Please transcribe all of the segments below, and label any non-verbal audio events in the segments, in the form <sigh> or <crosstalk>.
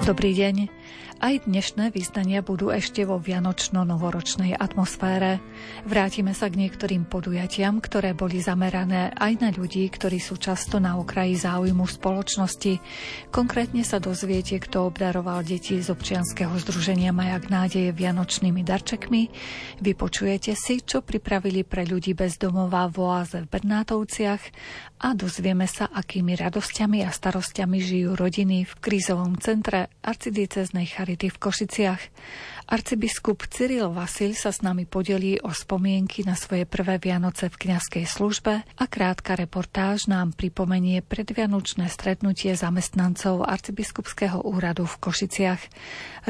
Dobrý deň. Aj dnešné význania budú ešte vo vianočno-novoročnej atmosfére. Vrátime sa k niektorým podujatiam, ktoré boli zamerané aj na ľudí, ktorí sú často na okraji záujmu spoločnosti. Konkrétne sa dozviete, kto obdaroval deti z občianskeho združenia Majak nádeje vianočnými darčekmi. Vypočujete si, čo pripravili pre ľudí bez domova v oáze v Bernátovciach a dozvieme sa, akými radosťami a starostiami žijú rodiny v krízovom centre arcidieceznej charity v Košiciach. Arcibiskup Cyril Vasil sa s nami podelí o spomienky na svoje prvé Vianoce v kňazskej službe a krátka reportáž nám pripomenie predvianočné stretnutie zamestnancov arcibiskupského úradu v Košiciach.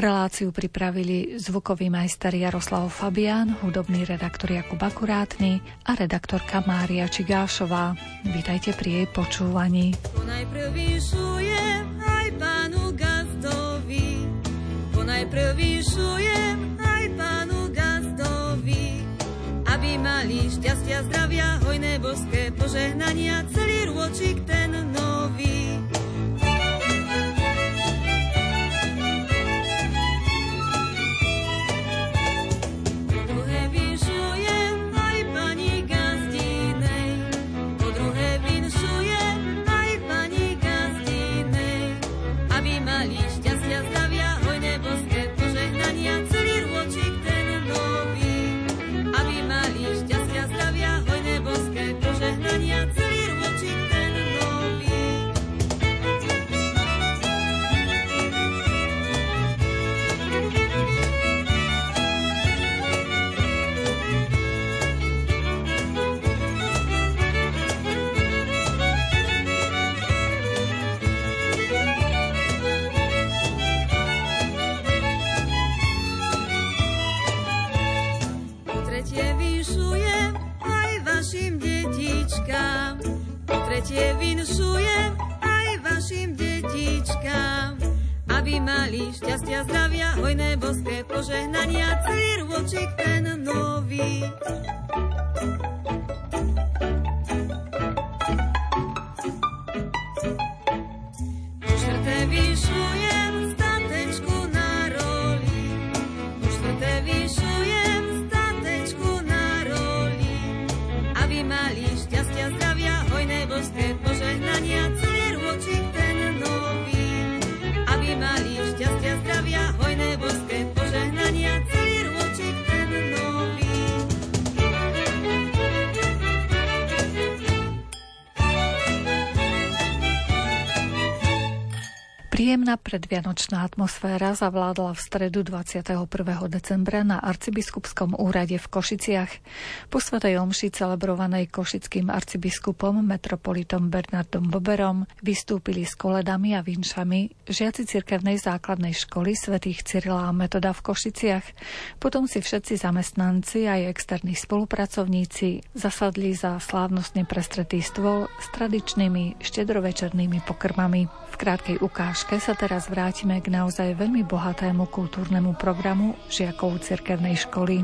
Reláciu pripravili zvukový majster Jaroslav Fabián, hudobný redaktor Jakub Akurátny a redaktorka Mária Čigášová. Vítajte pri jej počúvaní. Najprv aj pánu najprv vyšujem aj pánu gazdovi, aby mali šťastia, zdravia, hojné boské požehnania, celý rôčik ten nový. Príjemná predvianočná atmosféra zavládla v stredu 21. decembra na arcibiskupskom úrade v Košiciach. Po svetej omši celebrovanej košickým arcibiskupom metropolitom Bernardom Boberom vystúpili s koledami a vinšami žiaci cirkevnej základnej školy svätých Cyrila a Metoda v Košiciach. Potom si všetci zamestnanci aj externí spolupracovníci zasadli za slávnostne prestretý stôl s tradičnými štedrovečernými pokrmami. Krátkej ukážke sa teraz vrátime k naozaj veľmi bohatému kultúrnemu programu žiakov cirkevnej školy.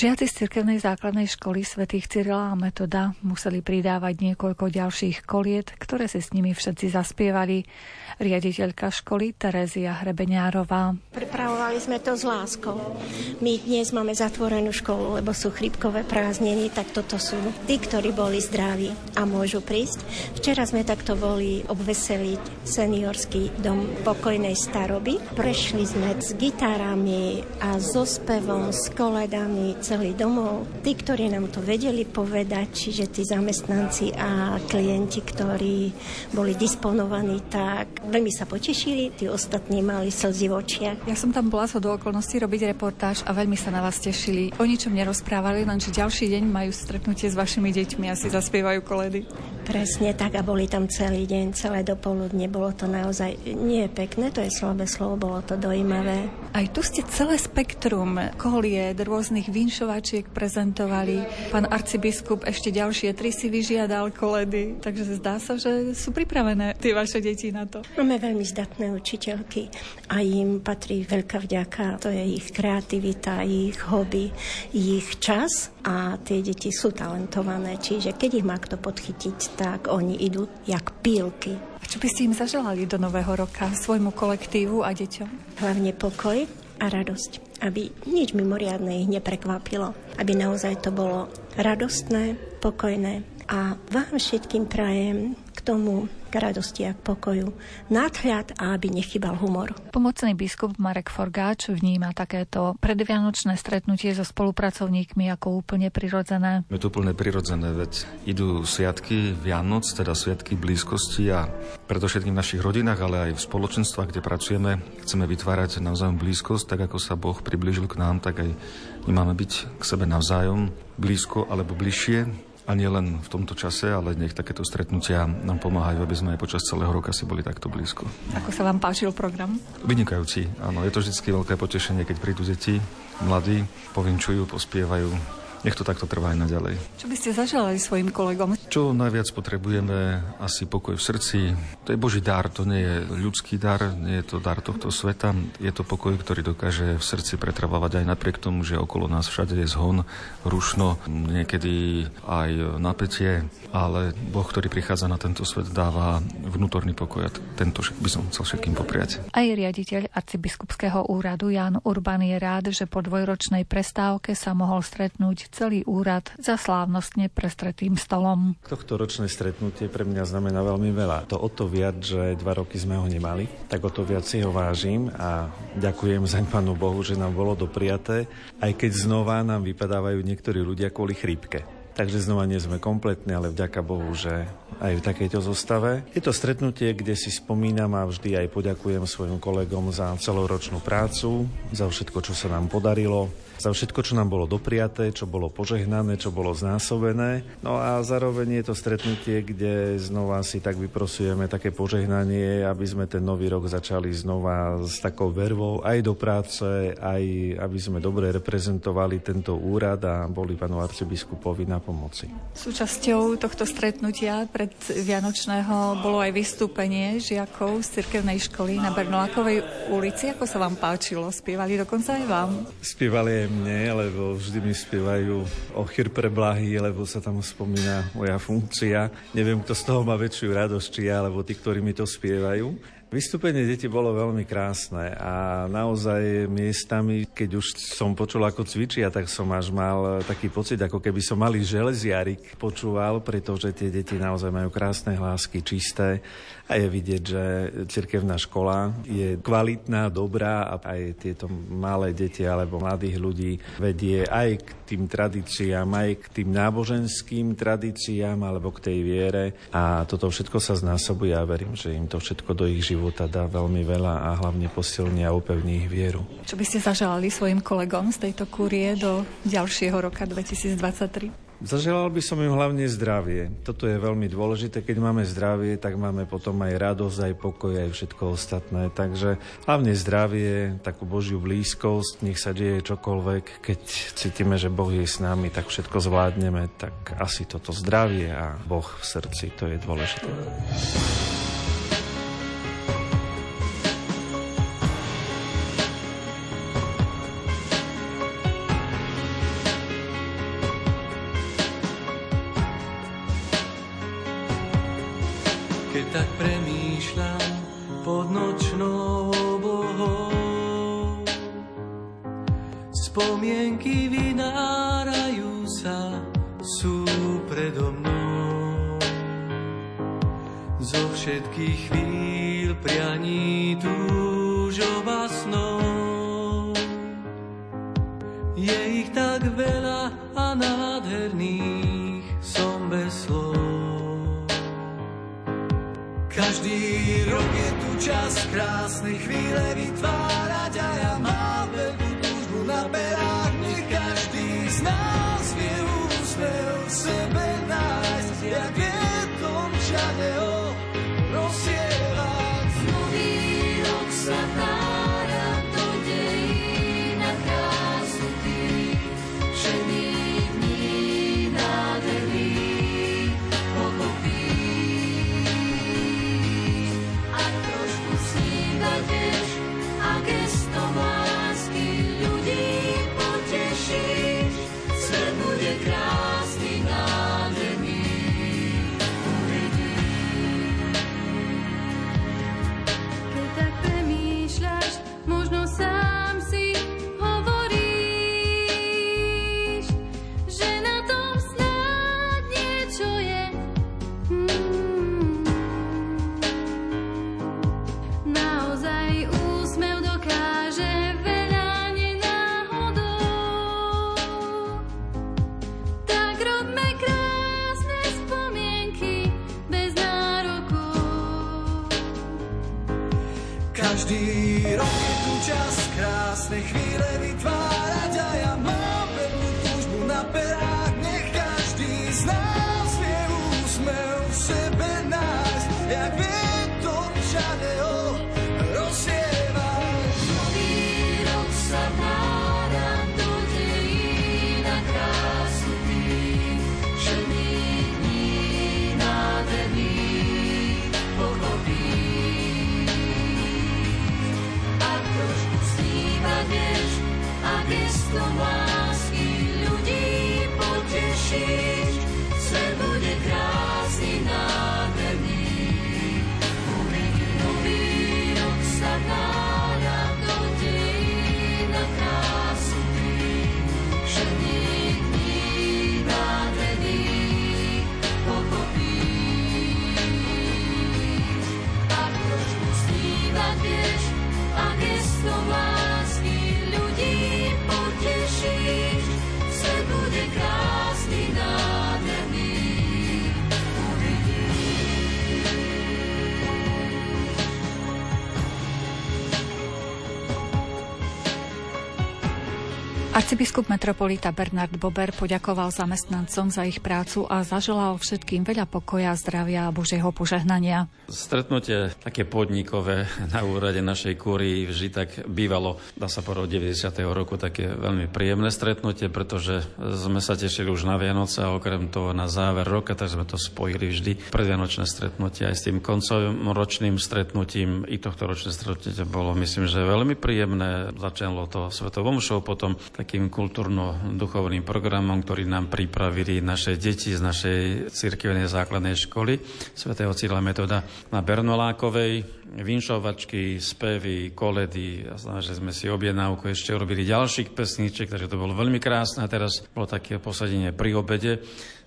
Žiaci z cirkevnej základnej školy svätých Cyrila a Metoda museli pridávať niekoľko ďalších koliet, ktoré si s nimi všetci zaspievali. Riaditeľka školy Terezia Hrebeňárová. Pripravovali sme to s láskou. My dnes máme zatvorenú školu, lebo sú chrípkové prázdniny, tak toto sú tí, ktorí boli zdraví a môžu prísť. Včera sme takto boli obveseliť seniorský dom pokojnej staroby. Prešli sme s gitarami a so spevom, s koledami chceli domov. Tí, ktorí nám to vedeli povedať, čiže tí zamestnanci a klienti, ktorí boli disponovaní, tak veľmi sa potešili, tí ostatní mali slzy v očiach. Ja som tam bola do okolností robiť reportáž a veľmi sa na vás tešili. O ničom nerozprávali, lenže ďalší deň majú stretnutie s vašimi deťmi a si zaspievajú koledy. Presne tak a boli tam celý deň, celé dopoludne. Bolo to naozaj nie pekné, to je slabé slovo, bolo to dojímavé. Aj tu ste celé spektrum kolied, rôznych vinšovačiek prezentovali. Pán arcibiskup ešte ďalšie tri si vyžiadal koledy, takže zdá sa, že sú pripravené tie vaše deti na to. Máme veľmi zdatné učiteľky a im patrí veľká vďaka. To je ich kreativita, ich hobby, ich čas a tie deti sú talentované, čiže keď ich má kto podchytiť, tak oni idú jak pílky. A čo by ste im zaželali do nového roka svojmu kolektívu a deťom? Hlavne pokoj a radosť, aby nič mimoriadne ich neprekvapilo, aby naozaj to bolo radostné, pokojné. A vám všetkým prajem k tomu k radosti a k pokoju, nadhľad a aby nechybal humor. Pomocný biskup Marek Forgáč vníma takéto predvianočné stretnutie so spolupracovníkmi ako úplne prirodzené. Je to úplne prirodzené, veď idú sviatky Vianoc, teda sviatky blízkosti a predovšetkým v našich rodinách, ale aj v spoločenstvách, kde pracujeme, chceme vytvárať navzájom blízkosť, tak ako sa Boh priblížil k nám, tak aj my máme byť k sebe navzájom blízko alebo bližšie a nie len v tomto čase, ale nech takéto stretnutia nám pomáhajú, aby sme aj počas celého roka si boli takto blízko. Ako sa vám páčil program? Vynikajúci, áno. Je to vždy veľké potešenie, keď prídu deti, mladí, povinčujú, pospievajú nech to takto trvá aj naďalej. Čo by ste zaželali svojim kolegom? Čo najviac potrebujeme, asi pokoj v srdci. To je Boží dar, to nie je ľudský dar, nie je to dar tohto sveta. Je to pokoj, ktorý dokáže v srdci pretrvávať aj napriek tomu, že okolo nás všade je zhon, rušno, niekedy aj napätie, ale Boh, ktorý prichádza na tento svet, dáva vnútorný pokoj a tento by som chcel všetkým popriať. Aj riaditeľ arcibiskupského úradu Jan Urban je rád, že po dvojročnej prestávke sa mohol stretnúť celý úrad za slávnostne prestretým stolom. Tohto ročné stretnutie pre mňa znamená veľmi veľa. To o to viac, že dva roky sme ho nemali, tak o to viac si ho vážim a ďakujem za Pánu Bohu, že nám bolo dopriaté, aj keď znova nám vypadávajú niektorí ľudia kvôli chrípke. Takže znova nie sme kompletní, ale vďaka Bohu, že aj v takejto zostave. Je to stretnutie, kde si spomínam a vždy aj poďakujem svojim kolegom za celoročnú prácu, za všetko, čo sa nám podarilo, za všetko, čo nám bolo dopriaté, čo bolo požehnané, čo bolo znásobené. No a zároveň je to stretnutie, kde znova si tak vyprosujeme také požehnanie, aby sme ten nový rok začali znova s takou vervou aj do práce, aj aby sme dobre reprezentovali tento úrad a boli panu arcibiskupovi na pomoci. Súčasťou tohto stretnutia pred Vianočného bolo aj vystúpenie žiakov z cirkevnej školy na Bernolákovej ulici. Ako sa vám páčilo? Spievali dokonca aj vám? Spievali aj mne, lebo vždy mi spievajú o chyr pre blahy, lebo sa tam spomína moja funkcia. Neviem, kto z toho má väčšiu radosť, či ja, alebo tí, ktorí mi to spievajú. Vystúpenie detí bolo veľmi krásne a naozaj miestami, keď už som počul, ako cvičia, tak som až mal taký pocit, ako keby som malý železiarik počúval, pretože tie deti naozaj majú krásne hlásky, čisté a je vidieť, že cirkevná škola je kvalitná, dobrá a aj tieto malé deti alebo mladých ľudí vedie aj k tým tradíciám, aj k tým náboženským tradíciám alebo k tej viere a toto všetko sa znásobuje a verím, že im to všetko do ich života dá veľmi veľa a hlavne posilní a upevní ich vieru. Čo by ste zaželali svojim kolegom z tejto kúrie do ďalšieho roka 2023? Zaželal by som im hlavne zdravie. Toto je veľmi dôležité. Keď máme zdravie, tak máme potom aj radosť, aj pokoj, aj všetko ostatné. Takže hlavne zdravie, takú Božiu blízkosť, nech sa deje čokoľvek. Keď cítime, že Boh je s nami, tak všetko zvládneme. Tak asi toto zdravie a Boh v srdci, to je dôležité. Je Každý rok je tu čas krásne chvíle vytvárať Arcibiskup metropolita Bernard Bober poďakoval zamestnancom za ich prácu a zaželal všetkým veľa pokoja, zdravia a Božieho požehnania. Stretnutie také podnikové na úrade našej kúrii vždy tak bývalo, dá sa povedať, 90. roku také veľmi príjemné stretnutie, pretože sme sa tešili už na Vianoce a okrem toho na záver roka, tak sme to spojili vždy predvianočné stretnutie aj s tým koncovým ročným stretnutím. I tohto ročné stretnutie bolo, myslím, že veľmi príjemné. Začalo to svetovom show, potom takým kultúrno-duchovným programom, ktorý nám pripravili naše deti z našej cirkevnej základnej školy svätého Cíla Metoda na Bernolákovej. Vinšovačky, spevy, koledy. Ja znamená, že sme si objednávku ešte urobili ďalších pesníček, takže to bolo veľmi krásne. A teraz bolo také posadenie pri obede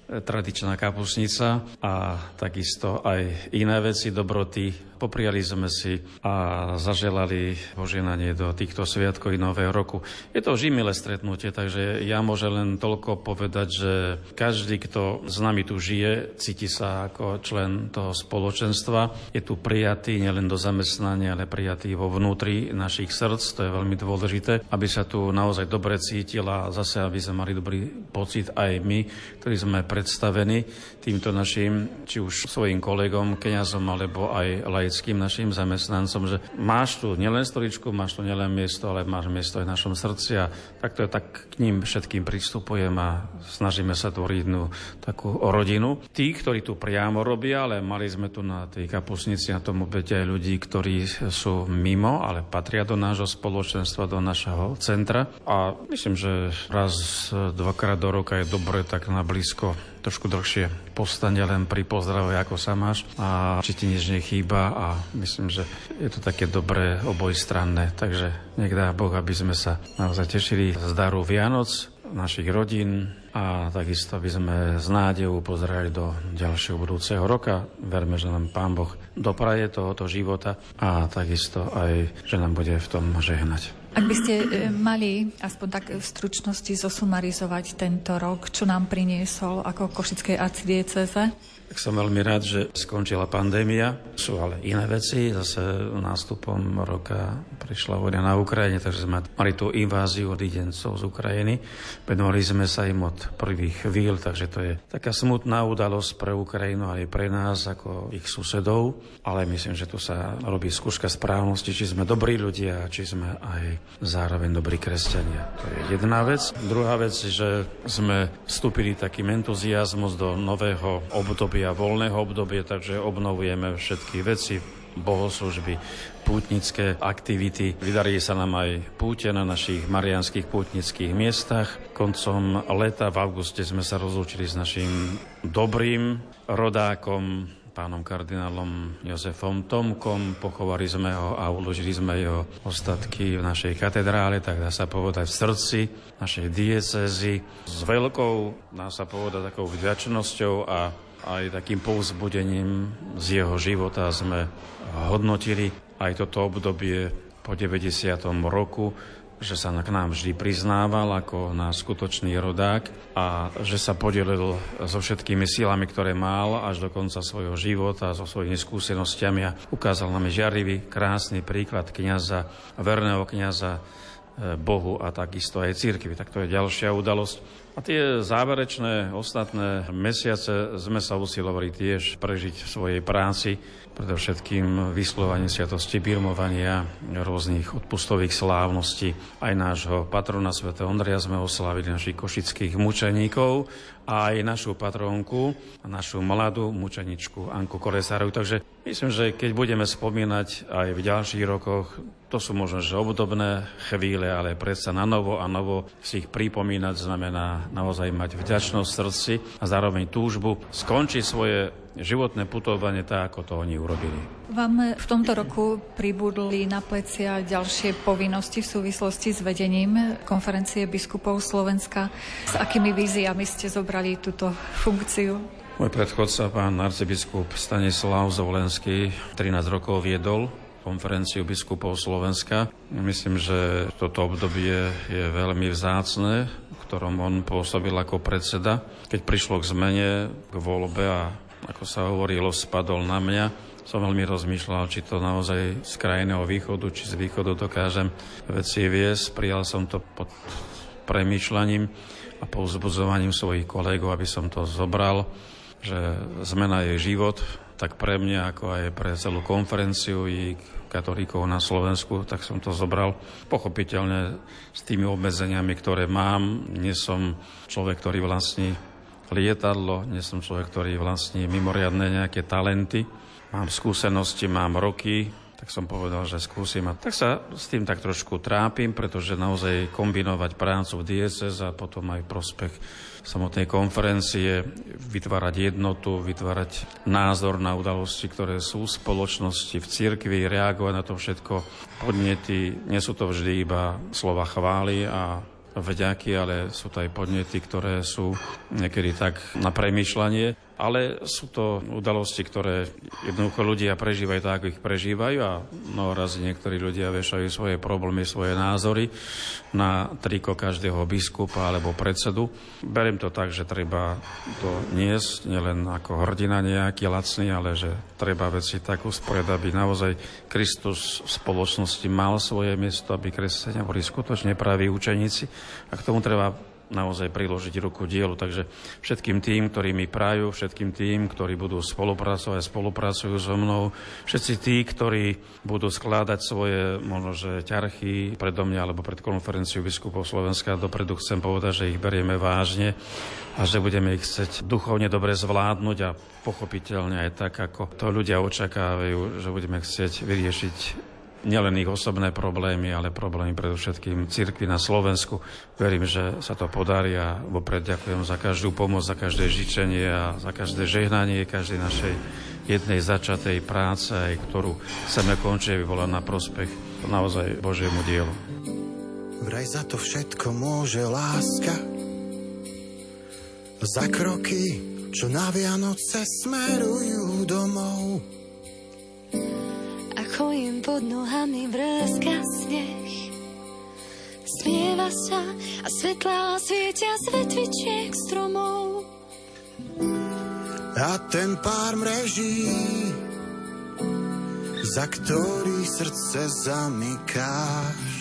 tradičná kapusnica a takisto aj iné veci, dobroty. Popriali sme si a zaželali poženanie do týchto sviatkov i Nového roku. Je to vždy milé stretnutie, takže ja môžem len toľko povedať, že každý, kto s nami tu žije, cíti sa ako člen toho spoločenstva. Je tu prijatý nielen do zamestnania, ale prijatý vo vnútri našich srdc. To je veľmi dôležité, aby sa tu naozaj dobre cítil a zase, aby sme mali dobrý pocit aj my, ktorí sme predstavení týmto našim, či už svojim kolegom, kňazom, alebo aj laickým našim zamestnancom, že máš tu nielen stoličku, máš tu nielen miesto, ale máš miesto aj v našom srdci a takto tak k ním všetkým pristupujem a snažíme sa tvoriť jednu takú rodinu. Tí, ktorí tu priamo robia, ale mali sme tu na tej kapusnici na tom obete aj ľudí, ktorí sú mimo, ale patria do nášho spoločenstva, do našeho centra. A myslím, že raz, dvakrát do roka je dobre tak na blízko trošku dlhšie postane len pri pozdrave, ako sa máš a či ti nič nechýba a myslím, že je to také dobré obojstranné. Takže nech dá Boh, aby sme sa naozaj tešili z daru Vianoc, našich rodín, a takisto by sme z nádejou pozerali do ďalšieho budúceho roka. Verme, že nám Pán Boh dopraje tohoto života a takisto aj, že nám bude v tom žehnať. Ak by ste e, mali aspoň tak v stručnosti zosumarizovať tento rok, čo nám priniesol ako Košickej arcidieceze? Tak som veľmi rád, že skončila pandémia. Sú ale iné veci. Zase nástupom roka prišla vojna na Ukrajine, takže sme mali tú inváziu odidencov z Ukrajiny. Venovali sme sa im od prvých chvíľ, takže to je taká smutná udalosť pre Ukrajinu aj pre nás ako ich susedov. Ale myslím, že tu sa robí skúška správnosti, či sme dobrí ľudia, či sme aj zároveň dobrí kresťania. To je jedna vec. Druhá vec, že sme vstúpili takým entuziasmus do nového obdobia obdobia, voľného obdobia, takže obnovujeme všetky veci, bohoslužby, pútnické aktivity. Vydarí sa nám aj púte na našich marianských pútnických miestach. Koncom leta v auguste sme sa rozlúčili s našim dobrým rodákom, pánom kardinálom Jozefom Tomkom. Pochovali sme ho a uložili sme jeho ostatky v našej katedrále, tak dá sa povedať v srdci našej diecezy. S veľkou, dá sa povedať, takou vďačnosťou a aj takým povzbudením z jeho života sme hodnotili aj toto obdobie po 90. roku, že sa k nám vždy priznával ako na skutočný rodák a že sa podelil so všetkými silami, ktoré mal až do konca svojho života, so svojimi skúsenostiami a ukázal nám žiarivý, krásny príklad kniaza, verného kniaza eh, Bohu a takisto aj církvi. Tak to je ďalšia udalosť. A tie záverečné ostatné mesiace sme sa usilovali tiež prežiť v svojej práci, predovšetkým vyslovanie sviatosti birmovania, rôznych odpustových slávností. Aj nášho patrona Sv. Ondreja sme oslávili našich košických mučeníkov a aj našu patrónku, našu mladú mučeničku Anku Koresárovu. Takže myslím, že keď budeme spomínať aj v ďalších rokoch, to sú možno, že obdobné chvíle, ale predsa na novo a novo si ich pripomínať znamená naozaj mať vďačnosť v srdci a zároveň túžbu skončiť svoje životné putovanie tak, ako to oni urobili. Vám v tomto roku pribudli na plecia ďalšie povinnosti v súvislosti s vedením konferencie biskupov Slovenska. S akými víziami ste zobrali túto funkciu? Môj predchodca, pán arcibiskup Stanislav Zvolenský, 13 rokov viedol konferenciu biskupov Slovenska. Myslím, že toto obdobie je veľmi vzácne, v ktorom on pôsobil ako predseda. Keď prišlo k zmene, k voľbe a ako sa hovorilo, spadol na mňa, som veľmi rozmýšľal, či to naozaj z krajného východu, či z východu dokážem veci viesť. Prijal som to pod premýšľaním a povzbudzovaním svojich kolegov, aby som to zobral, že zmena je život, tak pre mňa, ako aj pre celú konferenciu i katolíkov na Slovensku, tak som to zobral pochopiteľne s tými obmedzeniami, ktoré mám. Nie som človek, ktorý vlastní lietadlo, nie som človek, ktorý vlastní mimoriadne nejaké talenty. Mám skúsenosti, mám roky, tak som povedal, že skúsim. A tak sa s tým tak trošku trápim, pretože naozaj kombinovať prácu v diecez a potom aj prospech samotnej konferencie, vytvárať jednotu, vytvárať názor na udalosti, ktoré sú v spoločnosti, v cirkvi, reagovať na to všetko. Podnety, nie sú to vždy iba slova chvály a vďaky, ale sú to aj podnety, ktoré sú niekedy tak na premýšľanie ale sú to udalosti, ktoré jednoducho ľudia prežívajú tak, ako ich prežívajú a mnoho razy niektorí ľudia vešajú svoje problémy, svoje názory na triko každého biskupa alebo predsedu. Beriem to tak, že treba to niesť nielen ako hrdina nejaký lacný, ale že treba veci tak usporiadať, aby naozaj Kristus v spoločnosti mal svoje miesto, aby kresťania boli skutočne praví učeníci a k tomu treba naozaj priložiť ruku dielu. Takže všetkým tým, ktorí mi prajú, všetkým tým, ktorí budú spolupracovať, spolupracujú so mnou, všetci tí, ktorí budú skladať svoje možno, že ťarchy predo mňa alebo pred konferenciu biskupov Slovenska, dopredu chcem povedať, že ich berieme vážne a že budeme ich chcieť duchovne dobre zvládnuť a pochopiteľne aj tak, ako to ľudia očakávajú, že budeme chcieť vyriešiť nielen ich osobné problémy, ale problémy predovšetkým cirkvi na Slovensku. Verím, že sa to podarí a vopred ďakujem za každú pomoc, za každé žičenie a za každé žehnanie každej našej jednej začatej práce, aj ktorú chceme končiť, aby bola na prospech naozaj Božiemu dielu. Vraj za to všetko môže láska, Za kroky, čo na Vianoce smerujú domov. Ako im pod nohami vrska sneh. Smieva sa a svetlá svietia z vetvičiek stromov. A ten pár mreží, za ktorý srdce zamykáš.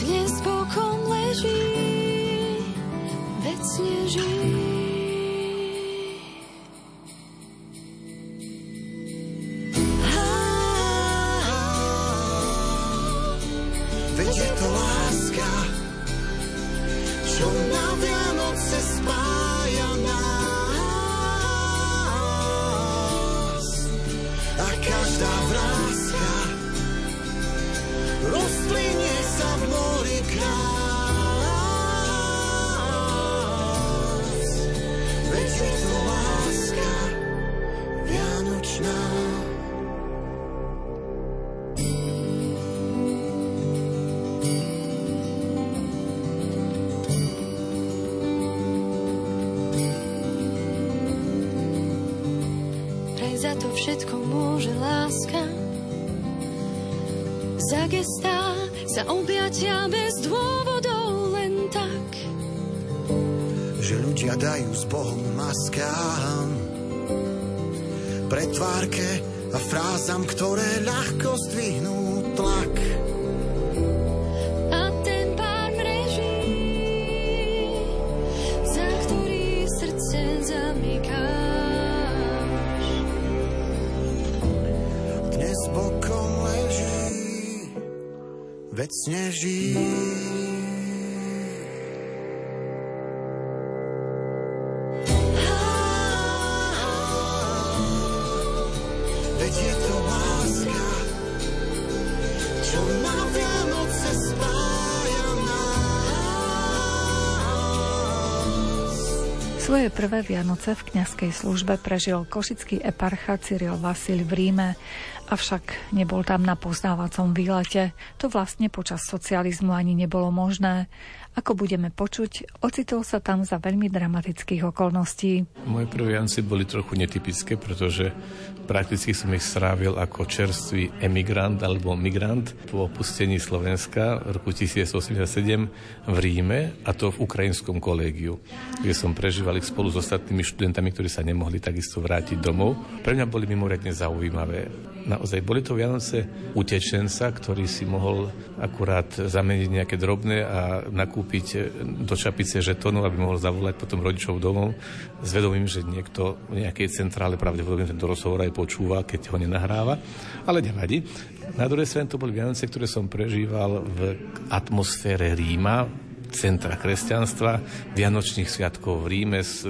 Dnes bokom leží, veď sneží. To všetko môže láska. Za gestá, za objatia bez dôvodov len tak. že ľudia dajú s Bohom maskám. Pretvárke a frázam, ktoré ľahko zdvihnú tlak. Sneží. Svoje prvé Vianoce v kňazskej službe prežil košický eparcha Cyril Vasil v Ríme, avšak nebol tam na poznávacom výlete. To vlastne počas socializmu ani nebolo možné. Ako budeme počuť, ocitol sa tam za veľmi dramatických okolností. Moje prvé Vianoce boli trochu netypické, pretože prakticky som ich strávil ako čerstvý emigrant alebo migrant po opustení Slovenska v roku 1987 v Ríme a to v ukrajinskom kolégiu, kde som prežíval ich spolu s ostatnými študentami, ktorí sa nemohli takisto vrátiť domov. Pre mňa boli mimoriadne zaujímavé. Naozaj boli to Vianoce utečenca, ktorý si mohol akurát zameniť nejaké drobné a nakúpiť do čapice žetónov, aby mohol zavolať potom rodičov domov s vedomím, že niekto v nejakej centrále pravdepodobne tento rozhovor aj počúva, keď ho nenahráva. Ale nevadí. Na druhej strane to boli Vianoce, ktoré som prežíval v atmosfére Ríma, centra kresťanstva, Vianočných sviatkov v Ríme s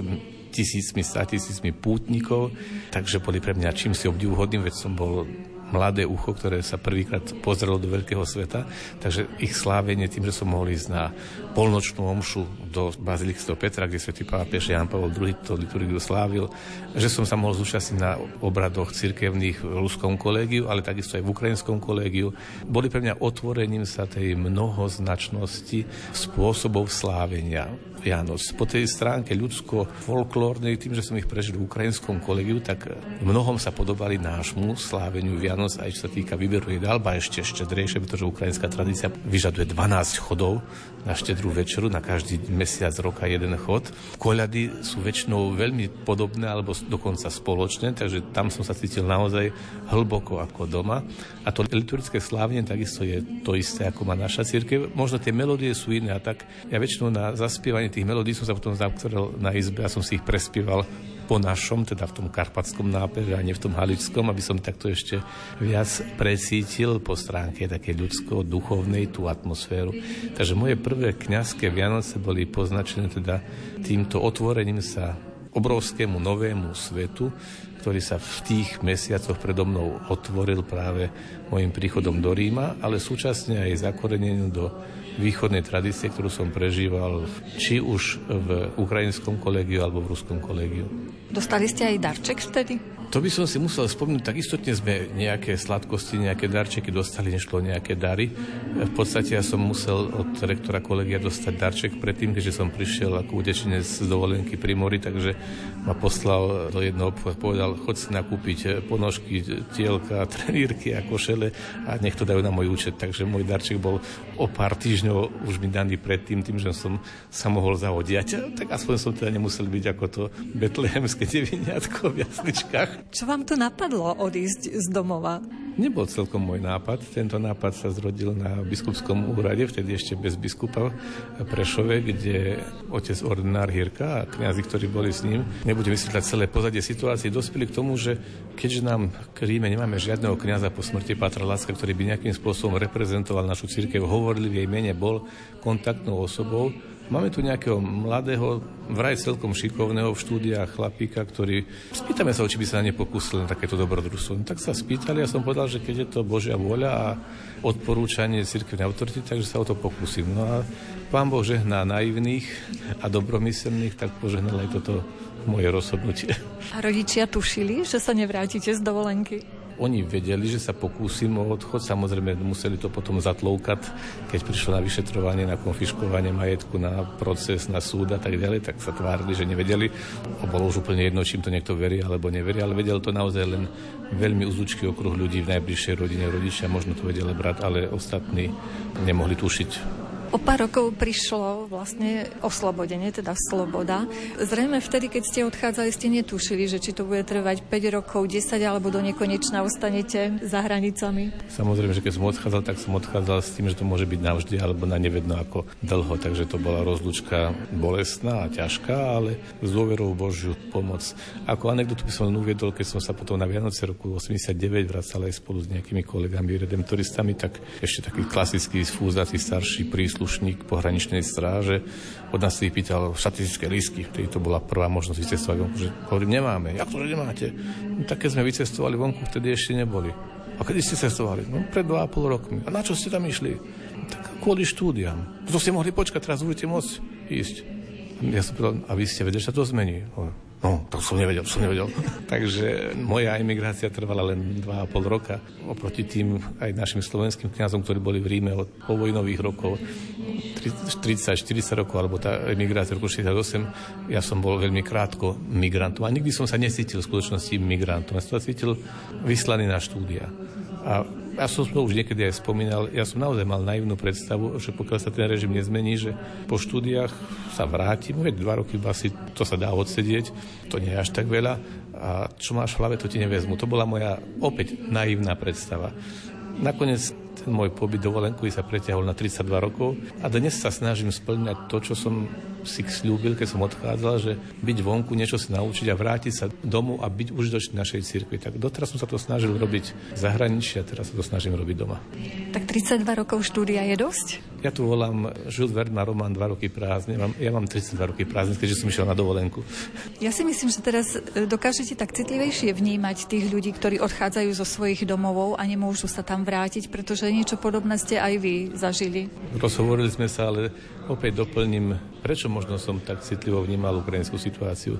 tisícmi, tisícmi pútnikov, takže boli pre mňa čím si obdivuhodným, veď som bol mladé ucho, ktoré sa prvýkrát pozrelo do veľkého sveta, takže ich slávenie tým, že som mohol ísť na polnočnú omšu do Baziliky. Petra, kde svätý pápež Jan Pavel II to liturgiu slávil, že som sa mohol zúčastniť na obradoch cirkevných v ruskom kolégiu, ale takisto aj v ukrajinskom kolégiu. Boli pre mňa otvorením sa tej mnohoznačnosti spôsobov slávenia Vianoc. Po tej stránke ľudsko-folklórnej, tým, že som ich prežil v ukrajinskom kolegiu, tak v mnohom sa podobali nášmu sláveniu Vianoc, aj čo sa týka výberu jedál, a ešte štedrejšie, pretože ukrajinská tradícia vyžaduje 12 chodov na štedrú večeru, na každý mesiac roka jeden chod. Koľady sú väčšinou veľmi podobné alebo dokonca spoločné, takže tam som sa cítil naozaj hlboko ako doma. A to liturgické slávenie takisto je to isté, ako má naša církev. Možno tie melódie sú iné a tak ja väčšinou na zaspievanie tých melódií som sa potom zakrel na izbe a som si ich prespieval po našom, teda v tom karpatskom nápeve a nie v tom halickom, aby som takto ešte viac precítil po stránke také ľudsko-duchovnej tú atmosféru. Takže moje prvé kňazské Vianoce boli poznačené teda týmto otvorením sa obrovskému novému svetu, ktorý sa v tých mesiacoch predo mnou otvoril práve môjim príchodom do Ríma, ale súčasne aj zakorenením do východnej tradície, ktorú som prežíval či už v ukrajinskom kolegiu alebo v ruskom kolegiu. Dostali ste aj darček vtedy? To by som si musel spomnúť, tak istotne sme nejaké sladkosti, nejaké darčeky dostali, nešlo nejaké dary. V podstate ja som musel od rektora kolegia dostať darček predtým, keďže som prišiel ako utečenec z dovolenky pri mori, takže ma poslal do jedného obchodu, povedal, chod si nakúpiť ponožky, tielka, <laughs> trenírky a košele a nech to dajú na môj účet. Takže môj darček bol o pár týždňov už mi daný predtým, tým, že som sa mohol zavodiať. Tak aspoň som teda nemusel byť ako to betlehemské <laughs> deviniatko v jasličkách. Čo vám to napadlo odísť z domova? Nebol celkom môj nápad. Tento nápad sa zrodil na biskupskom úrade, vtedy ešte bez biskupa Prešove, kde otec ordinár Hirka a kniazy, ktorí boli s ním, nebudem vysvetľať celé pozadie situácie, dospeli k tomu, že keďže nám k Ríme nemáme žiadneho kniaza po smrti Patra Láska, ktorý by nejakým spôsobom reprezentoval našu církev, hovorili v jej mene, bol kontaktnou osobou, Máme tu nejakého mladého, vraj celkom šikovného v štúdiách chlapíka, ktorý... Spýtame sa, či by sa na ne pokúsil na takéto dobrodružstvo. No, tak sa spýtali a som povedal, že keď je to Božia vôľa a odporúčanie cirkevnej autority, takže sa o to pokúsim. No a pán Boh žehná naivných a dobromyselných, tak požehnal aj toto moje rozhodnutie. A rodičia tušili, že sa nevrátite z dovolenky? Oni vedeli, že sa pokúsim o odchod, samozrejme museli to potom zatloukať, keď prišlo na vyšetrovanie, na konfiškovanie majetku, na proces, na súd a tak ďalej, tak sa tvárili, že nevedeli. A bolo už úplne jedno, čím to niekto verí alebo neverí, ale vedel to naozaj len veľmi uzúčky okruh ľudí v najbližšej rodine, rodičia možno to vedeli brať, ale ostatní nemohli tušiť O pár rokov prišlo vlastne oslobodenie, teda sloboda. Zrejme vtedy, keď ste odchádzali, ste netušili, že či to bude trvať 5 rokov, 10 alebo do nekonečna ostanete za hranicami. Samozrejme, že keď som odchádzal, tak som odchádzal s tým, že to môže byť navždy alebo na nevedno ako dlho, takže to bola rozlučka bolestná a ťažká, ale s dôverou Božiu pomoc. Ako anekdotu by som uviedol, keď som sa potom na Vianoce roku 89 vracal aj spolu s nejakými kolegami redemptoristami, tak ešte taký klasický sfúzatý starší príslušník príslušník pohraničnej stráže od nás vypýtal štatistické lístky, vtedy to bola prvá možnosť vycestovať vonku, že hovorím, nemáme. Jak to, že nemáte? No, tak keď sme vycestovali vonku, vtedy ešte neboli. A kedy ste cestovali? No pred 2,5 rokmi. A na čo ste tam išli? Tak kvôli štúdiam. To ste mohli počkať, teraz budete môcť ísť. Ja som povedal, a vy ste vedeli, že sa to zmení. No, to som nevedel, som nevedel. <laughs> Takže moja emigrácia trvala len 2,5 roka. Oproti tým aj našim slovenským kňazom, ktorí boli v Ríme od povojnových rokov, 30-40 rokov, alebo tá emigrácia roku 68, ja som bol veľmi krátko migrantom. A nikdy som sa nesítil v skutočnosti migrantom. Ja som sa cítil vyslaný na štúdia. A ja som to už niekedy aj spomínal, ja som naozaj mal naivnú predstavu, že pokiaľ sa ten režim nezmení, že po štúdiách sa vrátim, veď dva roky asi to sa dá odsedieť, to nie je až tak veľa a čo máš v hlave, to ti nevezmu. To bola moja opäť naivná predstava. Nakoniec môj pobyt dovolenkový sa preťahol na 32 rokov a dnes sa snažím splňať to, čo som si slúbil, keď som odchádzal, že byť vonku, niečo si naučiť a vrátiť sa domov a byť užitočný našej cirkvi. Tak doteraz som sa to snažil robiť v zahraničí a teraz sa to snažím robiť doma. Tak 32 rokov štúdia je dosť? Ja tu volám Jules Verne má román 2 roky prázdne. Ja mám 32 roky prázdne, keďže som išiel na dovolenku. Ja si myslím, že teraz e, dokážete tak citlivejšie vnímať tých ľudí, ktorí odchádzajú zo svojich domovov a nemôžu sa tam vrátiť, pretože niečo podobné ste aj vy zažili. Rozhovorili sme sa, ale opäť doplním, prečo možno som tak citlivo vnímal ukrajinskú situáciu.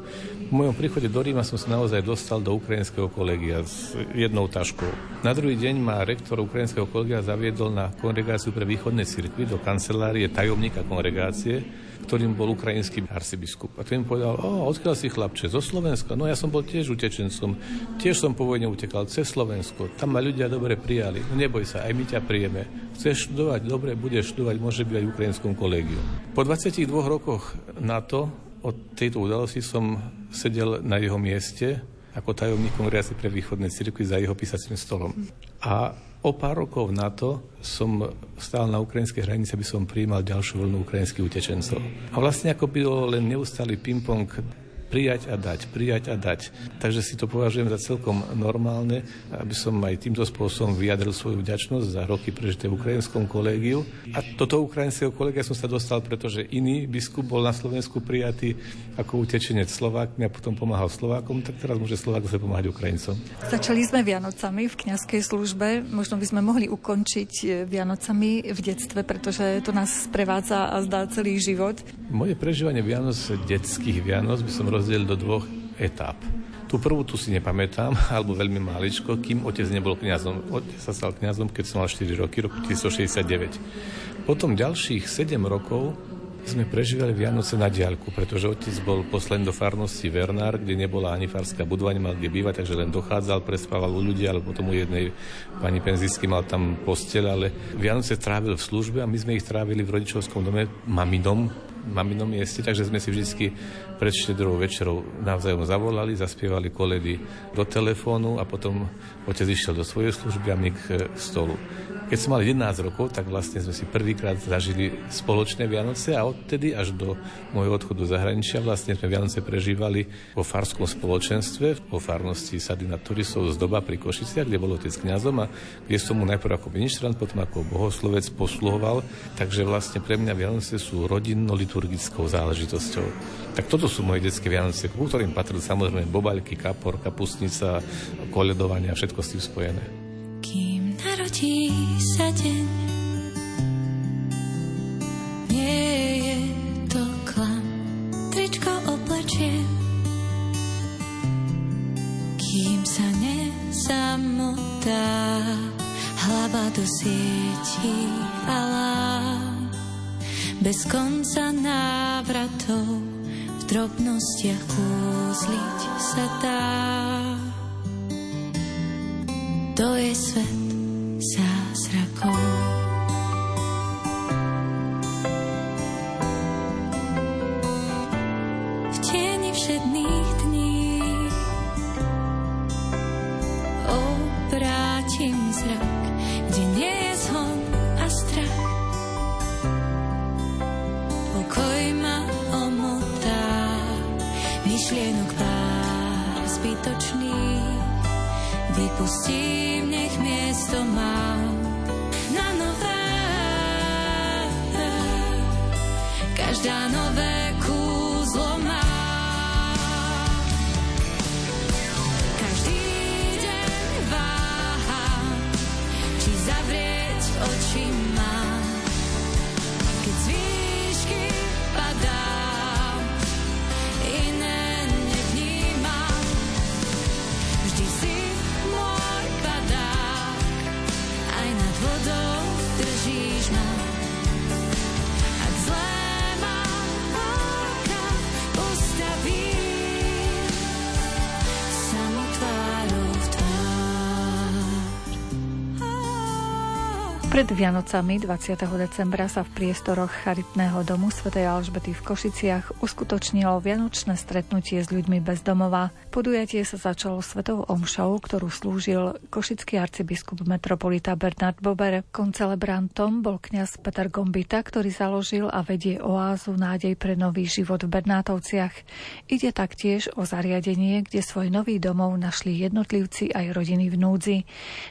V mojom príchode do Ríma som sa naozaj dostal do ukrajinského kolegia s jednou taškou. Na druhý deň ma rektor ukrajinského kolegia zaviedol na kongregáciu pre východné cirkvy do kancelárie tajomníka kongregácie, ktorým bol ukrajinský arcibiskup. A ten povedal, o, odkiaľ si chlapče, zo Slovenska? No ja som bol tiež utečencom, tiež som po vojne utekal cez Slovensko, tam ma ľudia dobre prijali. No neboj sa, aj my ťa prijeme. Chceš študovať? Dobre, budeš študovať, môže byť aj v ukrajinskom kolégiu. Po 22 rokoch na to, od tejto udalosti som sedel na jeho mieste ako tajomník kongregácie pre východné cirkvi za jeho písacím stolom. A O pár rokov na to som stál na ukrajinskej hranici, aby som prijímal ďalšiu vlnu ukrajinských utečencov. A vlastne ako bylo len neustály ping-pong prijať a dať, prijať a dať. Takže si to považujem za celkom normálne, aby som aj týmto spôsobom vyjadril svoju vďačnosť za roky prežité v ukrajinskom kolégiu. A toto ukrajinského kolégia som sa dostal, pretože iný biskup bol na Slovensku prijatý ako utečenec Slovákmi a potom pomáhal Slovákom, tak teraz môže Slovák zase pomáhať Ukrajincom. Začali sme Vianocami v kňazskej službe. Možno by sme mohli ukončiť e, Vianocami v detstve, pretože to nás sprevádza a zdá celý život. Moje prežívanie Vianoc, detských Vianoc by som rozdelil do dvoch etáp. Tú prvú tu si nepamätám, <laughs> alebo veľmi maličko, kým otec nebol kňazom. Otec sa stal kňazom, keď som mal 4 roky, roku 1969. Potom ďalších 7 rokov sme prežívali Vianoce na diaľku, pretože otec bol posledný do farnosti Vernár, kde nebola ani farská budova, nemal kde bývať, takže len dochádzal, prespával u ľudí, ale potom u jednej pani penzisky mal tam postel, ale Vianoce trávil v službe a my sme ich trávili v rodičovskom dome maminom, maminom mieste, takže sme si vždy pred štedrou večerou navzájom zavolali, zaspievali koledy do telefónu a potom otec išiel do svojej služby a my k stolu. Keď som mal 11 rokov, tak vlastne sme si prvýkrát zažili spoločné Vianoce a odtedy až do môjho odchodu do zahraničia vlastne sme Vianoce prežívali vo farskom spoločenstve, vo farnosti Sadina Turisov z doba pri Košiciach, kde bol otec kňazom a kde som mu najprv ako ministrant, potom ako bohoslovec posluhoval. Takže vlastne pre mňa Vianoce sú rodinno-liturgickou záležitosťou. Tak toto sú moje detské Vianoce, ku ktorým patrili samozrejme bobaľky, kapor, kapustnica, koledovanie a všetko s tým spojené narodí sa deň. Nie je to klam, tričko oblečie, kým sa nesamotá hlava do sieti alá. Bez konca návratov drobnostiach kúzliť sa dá. To je svet zázrakov. Pred Vianocami 20. decembra sa v priestoroch Charitného domu Sv. Alžbety v Košiciach uskutočnilo vianočné stretnutie s ľuďmi bez domova. Podujatie sa začalo svetou omšou, ktorú slúžil košický arcibiskup metropolita Bernard Bober. Koncelebrantom bol kňaz Peter Gombita, ktorý založil a vedie oázu nádej pre nový život v Bernátovciach. Ide taktiež o zariadenie, kde svoj nový domov našli jednotlivci aj rodiny v núdzi.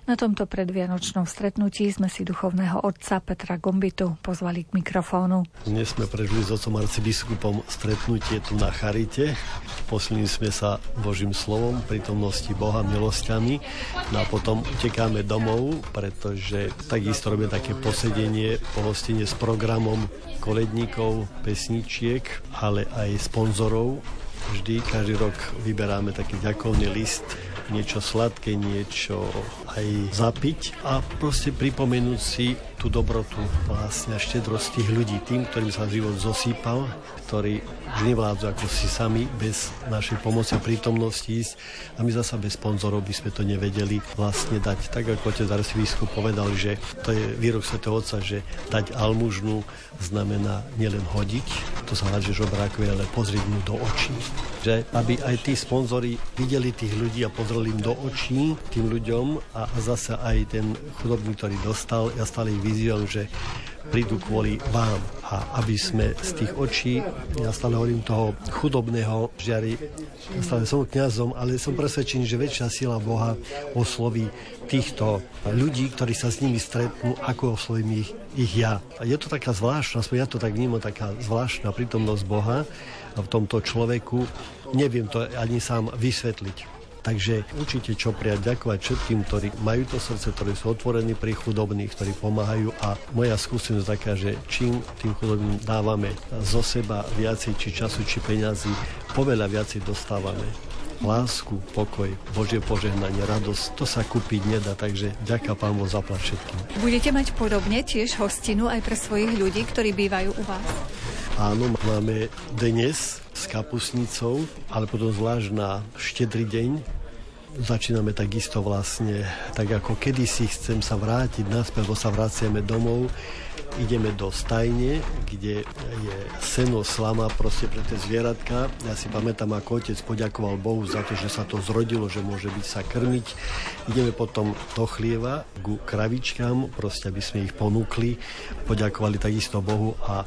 Na tomto predvianočnom stretnutí sme si duchovného otca Petra Gombitu pozvali k mikrofónu. Dnes sme prežili s otcom arcibiskupom stretnutie tu na Charite. Posilnili sme sa Božím slovom, prítomnosti Boha, milosťami. No a potom utekáme domov, pretože takisto robíme také posedenie, pohostenie s programom koledníkov, pesničiek, ale aj sponzorov. Vždy, každý rok vyberáme taký ďakovný list, niečo sladké, niečo aj zapiť a proste pripomenúť si tú dobrotu vlastne a štedrosť tých ľudí, tým, ktorým sa život zosýpal, ktorí nevládzu ako si sami bez našej pomoci a prítomnosti ísť a my zasa bez sponzorov by sme to nevedeli vlastne dať. Tak ako otec arcibiskup povedal, že to je výrok svätého Otca, že dať almužnu znamená nielen hodiť, to sa hádže žobrákve, ale pozrieť mu do očí. Že aby aj tí sponzori videli tých ľudí a pozreli im do očí tým ľuďom a zase aj ten chudobný, ktorý dostal, ja stále ich vyzývam, že prídu kvôli vám a aby sme z tých očí, ja stále hovorím toho chudobného žiari, ja stále som kňazom, ale som presvedčený, že väčšia sila Boha osloví týchto ľudí, ktorí sa s nimi stretnú, ako oslovím ich, ich ja. A je to taká zvláštna, aspoň ja to tak vnímam, taká zvláštna prítomnosť Boha v tomto človeku. Neviem to ani sám vysvetliť. Takže určite čo prijať, ďakovať všetkým, ktorí majú to srdce, ktorí sú otvorení pri chudobných, ktorí pomáhajú a moja skúsenosť taká, že čím tým chudobným dávame zo seba viacej, či času, či peňazí, poveľa viacej dostávame. lásku, pokoj, Božie požehnanie, radosť, to sa kúpiť nedá, takže ďaká Pán Boh zaplať všetkým. Budete mať podobne tiež hostinu aj pre svojich ľudí, ktorí bývajú u vás? Áno, máme dnes s kapusnicou, ale potom zvlášť na štedrý deň začíname takisto vlastne, tak ako kedysi chcem sa vrátiť naspäť, sa vraciame domov, ideme do stajne, kde je seno, slama proste pre tie zvieratka. Ja si pamätám, ako otec poďakoval Bohu za to, že sa to zrodilo, že môže byť sa krmiť. Ideme potom do chlieva ku kravičkám, proste aby sme ich ponúkli. Poďakovali takisto Bohu a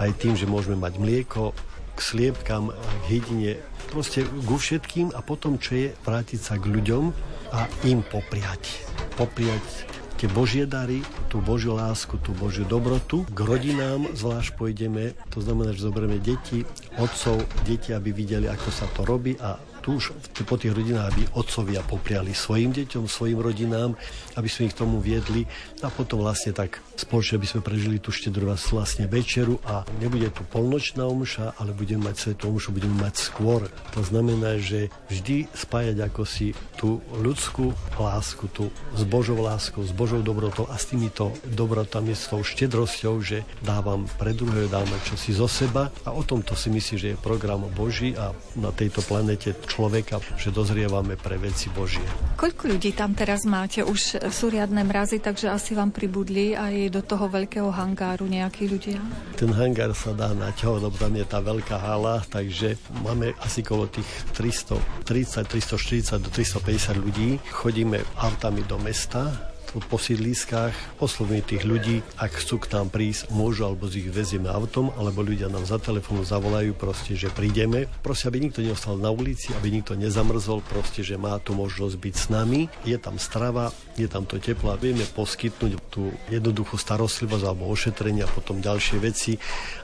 aj tým, že môžeme mať mlieko, k sliepkam, k hydine, proste ku všetkým a potom, čo je, vrátiť sa k ľuďom a im popriať. Popriať tie Božie dary, tú Božiu lásku, tú Božiu dobrotu. K rodinám zvlášť pôjdeme, to znamená, že zoberieme deti, otcov, deti, aby videli, ako sa to robí a tu už po tých rodinách, aby otcovia popriali svojim deťom, svojim rodinám, aby sme ich tomu viedli a potom vlastne tak spoločne by sme prežili tú štedrú vlastne večeru a nebude tu polnočná omša, ale budeme mať svetú omšu, budeme mať skôr. To znamená, že vždy spájať ako si tú ľudskú lásku, tú s Božou láskou, s Božou dobrotou a s týmito dobrotami, s tou štedrosťou, že dávam pre druhého, dávam čosi zo seba a o tomto si myslím, že je program Boží a na tejto planete človeka, že dozrievame pre veci Božie. Koľko ľudí tam teraz máte? Už sú riadne mrazy, takže asi vám pribudli aj do toho veľkého hangáru nejakí ľudia? Ten hangár sa dá naťahovať, lebo tam je tá veľká hala, takže máme asi kolo tých 330, 340 do 350 ľudí. Chodíme autami do mesta, po sídliskách, oslovíme tých ľudí, ak chcú k nám prísť, môžu, alebo z ich vezieme autom, alebo ľudia nám za telefónu zavolajú proste, že prídeme. Proste, aby nikto neostal na ulici, aby nikto nezamrzol, proste, že má tu možnosť byť s nami. Je tam strava, je tam to teplo a vieme poskytnúť tú jednoduchú starostlivosť alebo ošetrenia a potom ďalšie veci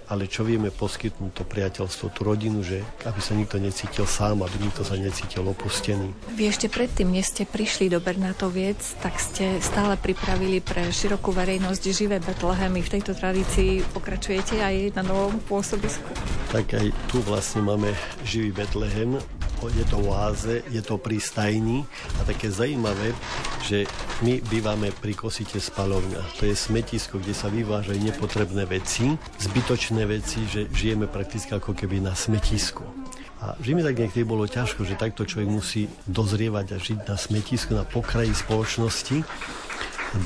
ale čo vieme poskytnúť to priateľstvo, tú rodinu, že aby sa nikto necítil sám, aby nikto sa necítil opustený. Vy ešte predtým, než ste prišli do Bernatoviec, tak ste stále pripravili pre širokú verejnosť živé Betlehemy. V tejto tradícii pokračujete aj na novom pôsobisku? Tak aj tu vlastne máme živý Betlehem je to oáze, je to pri stajni a také zaujímavé, že my bývame pri Kosite spalovňa. To je smetisko, kde sa vyvážajú nepotrebné veci, zbytočné veci, že žijeme prakticky ako keby na smetisku. A vždy mi tak niekedy bolo ťažko, že takto človek musí dozrievať a žiť na smetisku, na pokraji spoločnosti.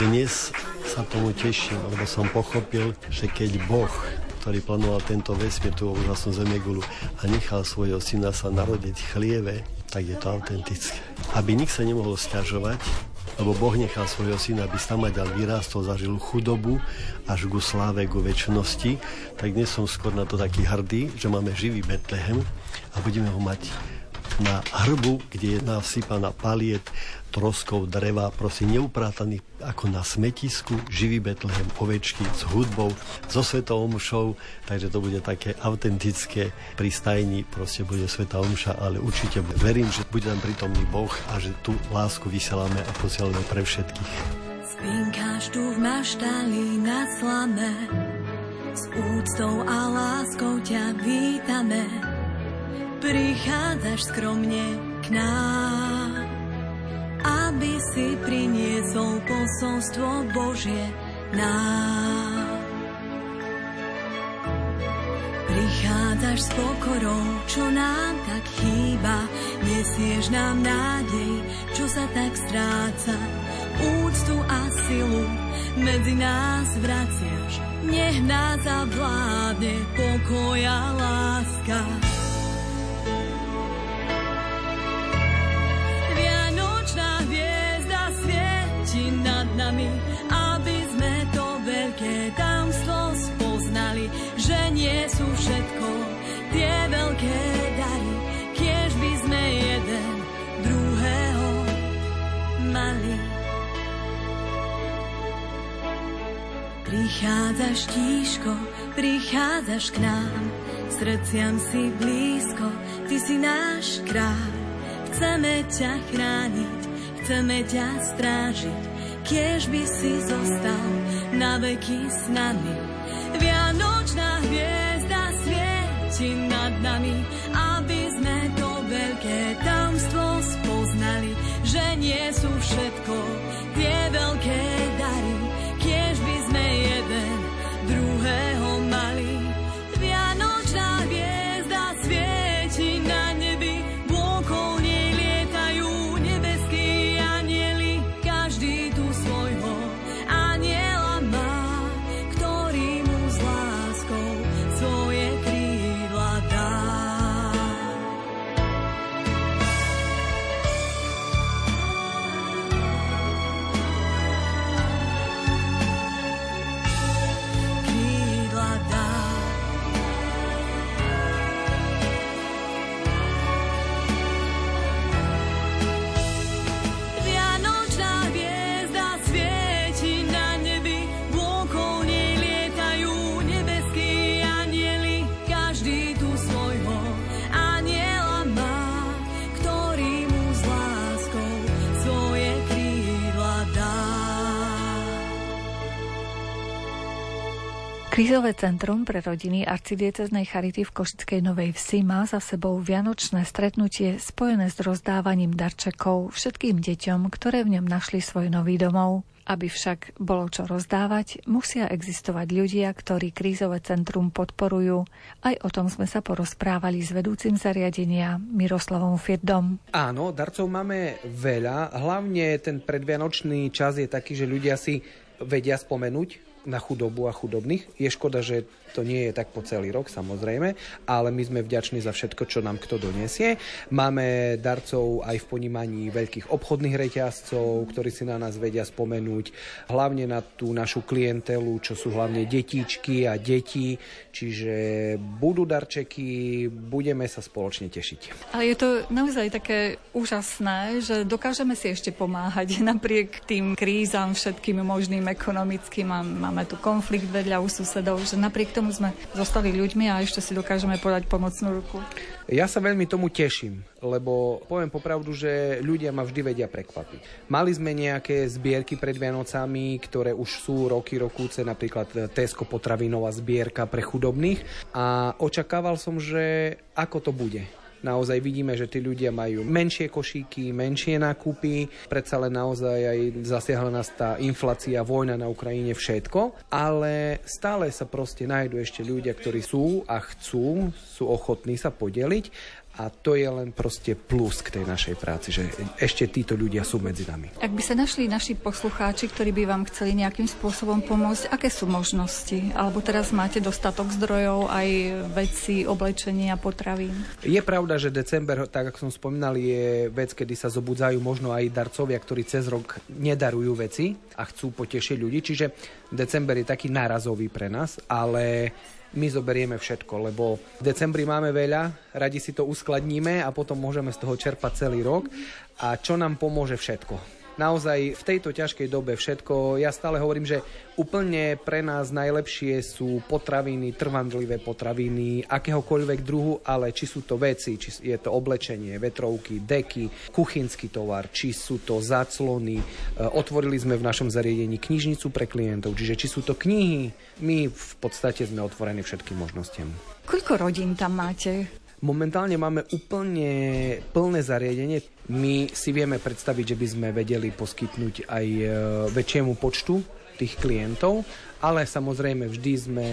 Dnes sa tomu teším, lebo som pochopil, že keď Boh ktorý plánoval tento vesmír, tú úžasnú zemegulu a nechal svojho syna sa narodiť chlieve, tak je to autentické. Aby nik sa nemohol stiažovať, lebo Boh nechal svojho syna, aby ďal vyrástol, zažil chudobu až ku sláve, ku väčšnosti, tak dnes som skôr na to taký hrdý, že máme živý Betlehem a budeme ho mať na hrbu, kde je nasypaná paliet troskov dreva, prosím, neuprátaný ako na smetisku, živý Betlehem, ovečky s hudbou, so svetou omšou, takže to bude také autentické pri proste bude sveta omša, ale určite verím, že bude nám prítomný Boh a že tú lásku vysielame a posielame pre všetkých. Spinkáš tu v maštali na slame, s úctou a láskou ťa vítame, prichádzaš skromne k nám aby si priniesol posolstvo Božie nám. Prichádzaš s pokorou, čo nám tak chýba, nesieš nám nádej, čo sa tak stráca. Úctu a silu medzi nás vraciaš, nech nás zavládne pokoja láska. Nami, aby sme to veľké tamstvo spoznali, že nie sú všetko tie veľké dary, kiež by sme jeden druhého mali. Prichádzaš tíško, prichádzaš k nám, srdciam si blízko, ty si náš kráľ. Chceme ťa chrániť, chceme ťa strážiť, kiež by si zostal na veky s nami. Krízové centrum pre rodiny arcidieceznej Charity v Košickej Novej Vsi má za sebou vianočné stretnutie spojené s rozdávaním darčekov všetkým deťom, ktoré v ňom našli svoj nový domov. Aby však bolo čo rozdávať, musia existovať ľudia, ktorí krízové centrum podporujú. Aj o tom sme sa porozprávali s vedúcim zariadenia Miroslavom Firdom. Áno, darcov máme veľa. Hlavne ten predvianočný čas je taký, že ľudia si vedia spomenúť na chudobu a chudobných. Je škoda, že to nie je tak po celý rok, samozrejme, ale my sme vďační za všetko, čo nám kto donesie. Máme darcov aj v ponímaní veľkých obchodných reťazcov, ktorí si na nás vedia spomenúť, hlavne na tú našu klientelu, čo sú hlavne detičky a deti, čiže budú darčeky, budeme sa spoločne tešiť. Ale je to naozaj také úžasné, že dokážeme si ešte pomáhať <laughs> napriek tým krízam všetkým možným ekonomickým. a Máme tu konflikt vedľa u susedov, že napriek tomu sme zostali ľuďmi a ešte si dokážeme podať pomocnú ruku. Ja sa veľmi tomu teším, lebo poviem popravdu, že ľudia ma vždy vedia prekvapiť. Mali sme nejaké zbierky pred Vianocami, ktoré už sú roky, rokúce, napríklad Tesco potravinová zbierka pre chudobných a očakával som, že ako to bude. Naozaj vidíme, že tí ľudia majú menšie košíky, menšie nákupy, predsa len naozaj aj zasiahla nás tá inflácia, vojna na Ukrajine, všetko, ale stále sa proste nájdú ešte ľudia, ktorí sú a chcú, sú ochotní sa podeliť a to je len proste plus k tej našej práci, že ešte títo ľudia sú medzi nami. Ak by sa našli naši poslucháči, ktorí by vám chceli nejakým spôsobom pomôcť, aké sú možnosti? Alebo teraz máte dostatok zdrojov, aj veci, oblečenia, potravín? Je pravda, že december, tak ako som spomínal, je vec, kedy sa zobudzajú možno aj darcovia, ktorí cez rok nedarujú veci a chcú potešiť ľudí, čiže december je taký nárazový pre nás, ale my zoberieme všetko, lebo v decembri máme veľa, radi si to uskladníme a potom môžeme z toho čerpať celý rok. A čo nám pomôže všetko? Naozaj v tejto ťažkej dobe všetko, ja stále hovorím, že úplne pre nás najlepšie sú potraviny, trvandlivé potraviny, akéhokoľvek druhu, ale či sú to veci, či je to oblečenie, vetrovky, deky, kuchynský tovar, či sú to záclony. E, Otvorili sme v našom zariadení knižnicu pre klientov, čiže či sú to knihy, my v podstate sme otvorení všetkým možnostiam. Koľko rodín tam máte? Momentálne máme úplne plné zariadenie. My si vieme predstaviť, že by sme vedeli poskytnúť aj e, väčšiemu počtu tých klientov, ale samozrejme vždy sme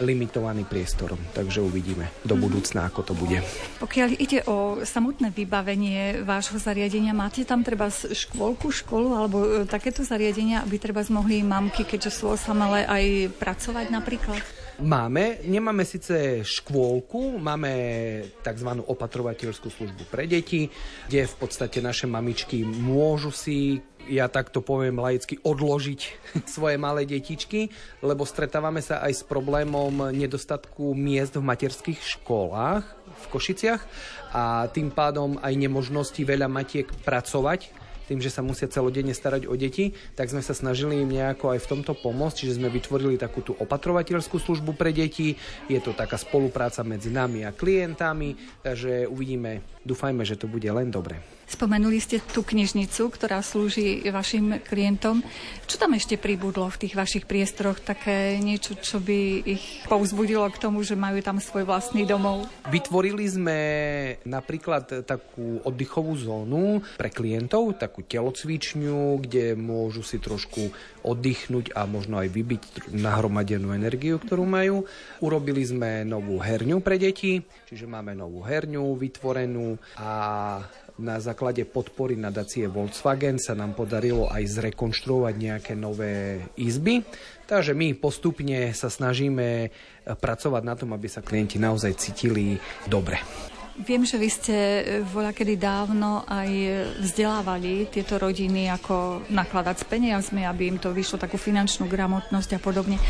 limitovaní priestorom, takže uvidíme do budúcna, ako to bude. Pokiaľ ide o samotné vybavenie vášho zariadenia, máte tam treba škôlku, školu alebo e, takéto zariadenia, aby treba mohli mamky, keďže sú osamelé, aj pracovať napríklad? Máme, nemáme síce škôlku, máme tzv. opatrovateľskú službu pre deti, kde v podstate naše mamičky môžu si ja takto poviem laicky, odložiť <laughs> svoje malé detičky, lebo stretávame sa aj s problémom nedostatku miest v materských školách v Košiciach a tým pádom aj nemožnosti veľa matiek pracovať tým, že sa musia celodenne starať o deti, tak sme sa snažili im nejako aj v tomto pomôcť, čiže sme vytvorili takú tú opatrovateľskú službu pre deti. Je to taká spolupráca medzi nami a klientami, takže uvidíme, dúfajme, že to bude len dobre. Spomenuli ste tú knižnicu, ktorá slúži vašim klientom. Čo tam ešte pribudlo v tých vašich priestoroch? Také niečo, čo by ich povzbudilo k tomu, že majú tam svoj vlastný domov? Vytvorili sme napríklad takú oddychovú zónu pre klientov, takú telocvičňu, kde môžu si trošku oddychnúť a možno aj vybiť nahromadenú energiu, ktorú majú. Urobili sme novú herňu pre deti, čiže máme novú herňu vytvorenú a na základe podpory nadácie Volkswagen sa nám podarilo aj zrekonštruovať nejaké nové izby. Takže my postupne sa snažíme pracovať na tom, aby sa klienti naozaj cítili dobre. Viem, že vy ste voľa kedy dávno aj vzdelávali tieto rodiny, ako nakladať s peniazmi, aby im to vyšlo takú finančnú gramotnosť a podobne.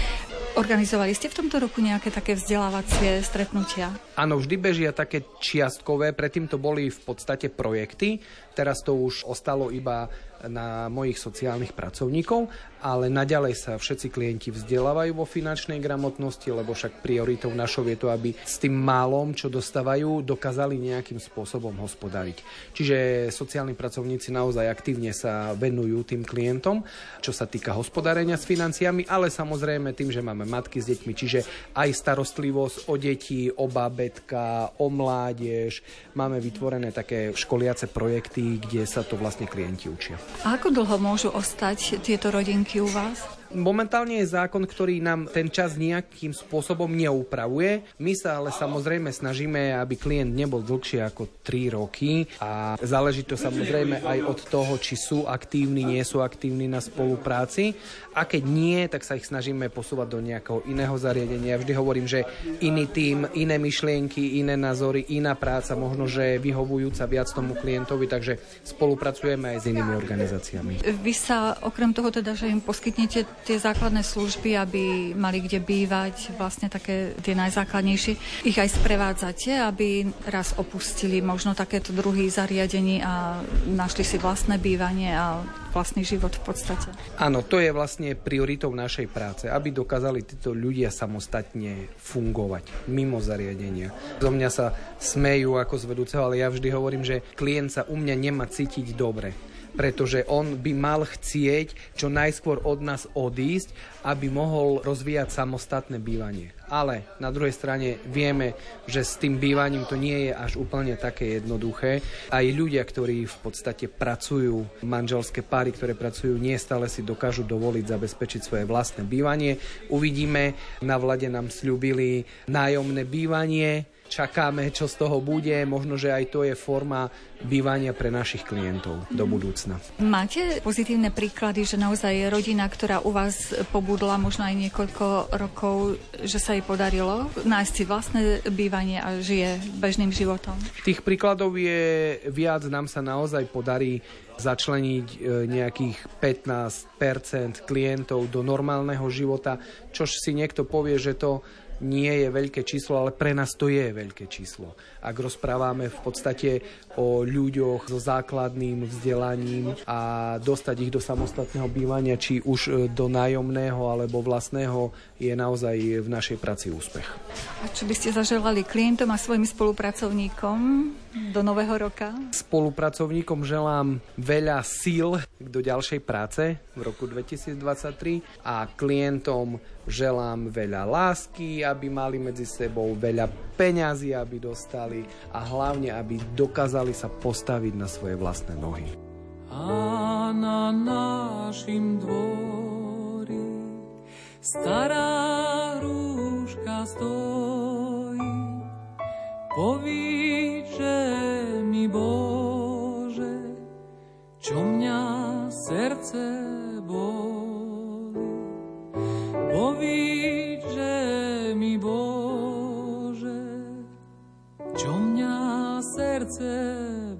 Organizovali ste v tomto roku nejaké také vzdelávacie stretnutia? Áno, vždy bežia také čiastkové, predtým to boli v podstate projekty, teraz to už ostalo iba na mojich sociálnych pracovníkov, ale naďalej sa všetci klienti vzdelávajú vo finančnej gramotnosti, lebo však prioritou našou je to, aby s tým málom, čo dostávajú, dokázali nejakým spôsobom hospodariť. Čiže sociálni pracovníci naozaj aktívne sa venujú tým klientom, čo sa týka hospodárenia s financiami, ale samozrejme tým, že máme matky s deťmi, čiže aj starostlivosť o deti, o babetka, o mládež. Máme vytvorené také školiace projekty, kde sa to vlastne klienti učia. A ako dlho môžu ostať tieto rodinky u vás? Momentálne je zákon, ktorý nám ten čas nejakým spôsobom neupravuje. My sa ale samozrejme snažíme, aby klient nebol dlhšie ako 3 roky a záleží to samozrejme aj od toho, či sú aktívni, nie sú aktívni na spolupráci. A keď nie, tak sa ich snažíme posúvať do nejakého iného zariadenia. Vždy hovorím, že iný tým, iné myšlienky, iné názory, iná práca, možno, že vyhovujúca viac tomu klientovi, takže spolupracujeme aj s inými organizáciami. Vy sa okrem toho teda, že im poskytnete tie základné služby, aby mali kde bývať, vlastne také tie najzákladnejšie, ich aj sprevádzate, aby raz opustili možno takéto druhy zariadení a našli si vlastné bývanie a vlastný život v podstate. Áno, to je vlastne prioritou našej práce, aby dokázali títo ľudia samostatne fungovať mimo zariadenia. Zo mňa sa smejú ako z vedúceho, ale ja vždy hovorím, že klient sa u mňa nemá cítiť dobre pretože on by mal chcieť čo najskôr od nás odísť, aby mohol rozvíjať samostatné bývanie. Ale na druhej strane vieme, že s tým bývaním to nie je až úplne také jednoduché. Aj ľudia, ktorí v podstate pracujú, manželské páry, ktoré pracujú, nie stále si dokážu dovoliť zabezpečiť svoje vlastné bývanie. Uvidíme, na vlade nám slúbili nájomné bývanie, čakáme, čo z toho bude. Možno, že aj to je forma bývania pre našich klientov do budúcna. Máte pozitívne príklady, že naozaj je rodina, ktorá u vás pobudla možno aj niekoľko rokov, že sa jej podarilo nájsť si vlastné bývanie a žije bežným životom? Tých príkladov je viac, nám sa naozaj podarí začleniť e, nejakých 15% klientov do normálneho života, čož si niekto povie, že to nie je veľké číslo, ale pre nás to je veľké číslo. Ak rozprávame v podstate o ľuďoch so základným vzdelaním a dostať ich do samostatného bývania, či už e, do nájomného alebo vlastného, je naozaj v našej práci úspech. A čo by ste zaželali klientom a svojim spolupracovníkom do nového roka? Spolupracovníkom želám veľa síl do ďalšej práce v roku 2023 a klientom želám veľa lásky, aby mali medzi sebou veľa peňazí, aby dostali a hlavne, aby dokázali sa postaviť na svoje vlastné nohy. A na našim dvori stará rúška stojí, povíče mi Bože, čo mňa srdce boli. Povíče mi Bože, čo mňa srdce boli.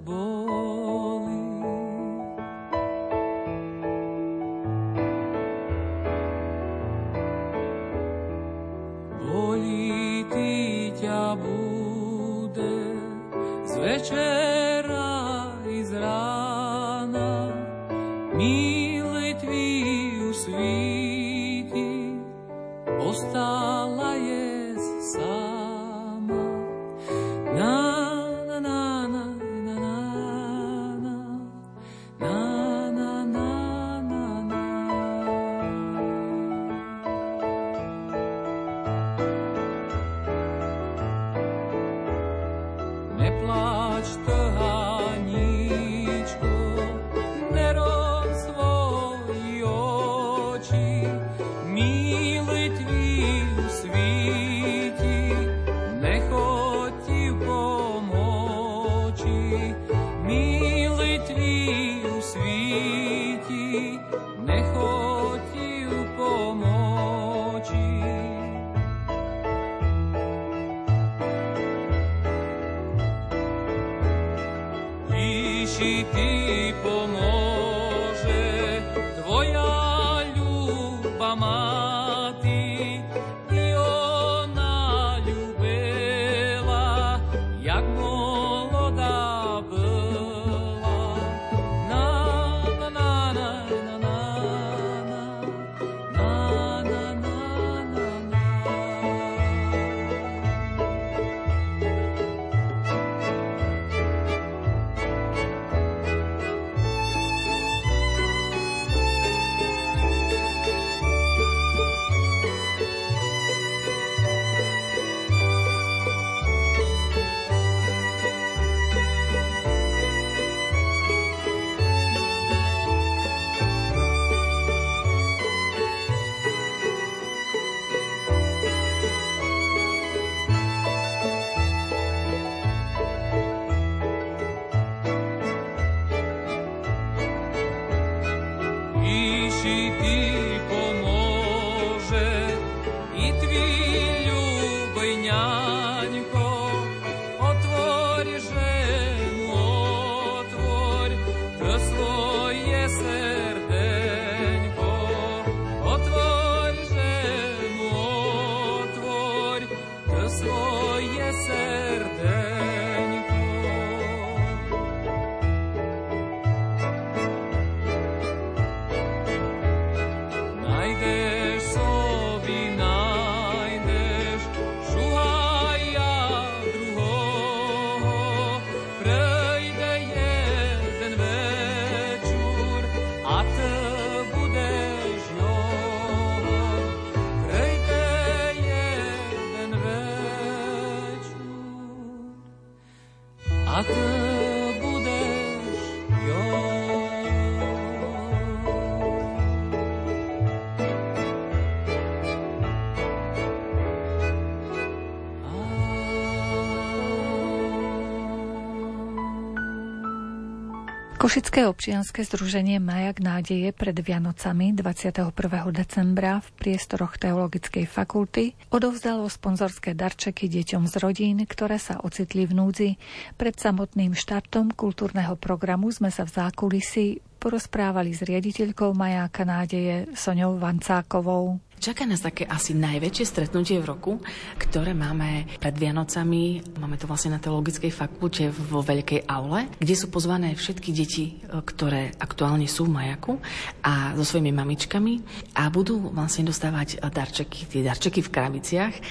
Košické občianske združenie Majak nádeje pred Vianocami 21. decembra v priestoroch Teologickej fakulty odovzdalo sponzorské darčeky deťom z rodín, ktoré sa ocitli v núdzi. Pred samotným štartom kultúrneho programu sme sa v zákulisí porozprávali s riaditeľkou Majáka nádeje Soňou Vancákovou. Čaká nás také asi najväčšie stretnutie v roku, ktoré máme pred Vianocami. Máme to vlastne na Teologickej fakulte vo Veľkej aule, kde sú pozvané všetky deti, e, ktoré aktuálne sú v Majaku a so svojimi mamičkami a budú vlastne dostávať e, darčeky, tie darčeky v krabiciach. E,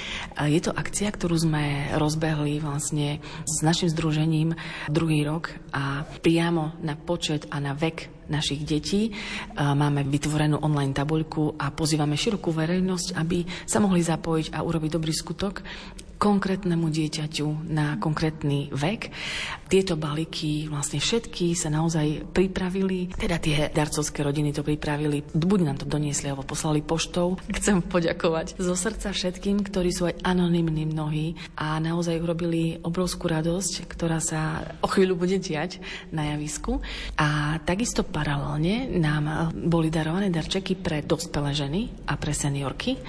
Je to akcia, ktorú sme rozbehli vlastne s našim združením druhý rok a priamo na počet a na vek našich detí. Máme vytvorenú online tabuľku a pozývame širokú verejnosť, aby sa mohli zapojiť a urobiť dobrý skutok konkrétnemu dieťaťu na konkrétny vek. Tieto balíky vlastne všetky sa naozaj pripravili, teda tie darcovské rodiny to pripravili, buď nám to doniesli alebo poslali poštou. Chcem poďakovať zo srdca všetkým, ktorí sú aj anonymní mnohí a naozaj urobili obrovskú radosť, ktorá sa o chvíľu bude diať na javisku. A takisto paralelne nám boli darované darčeky pre dospelé ženy a pre seniorky.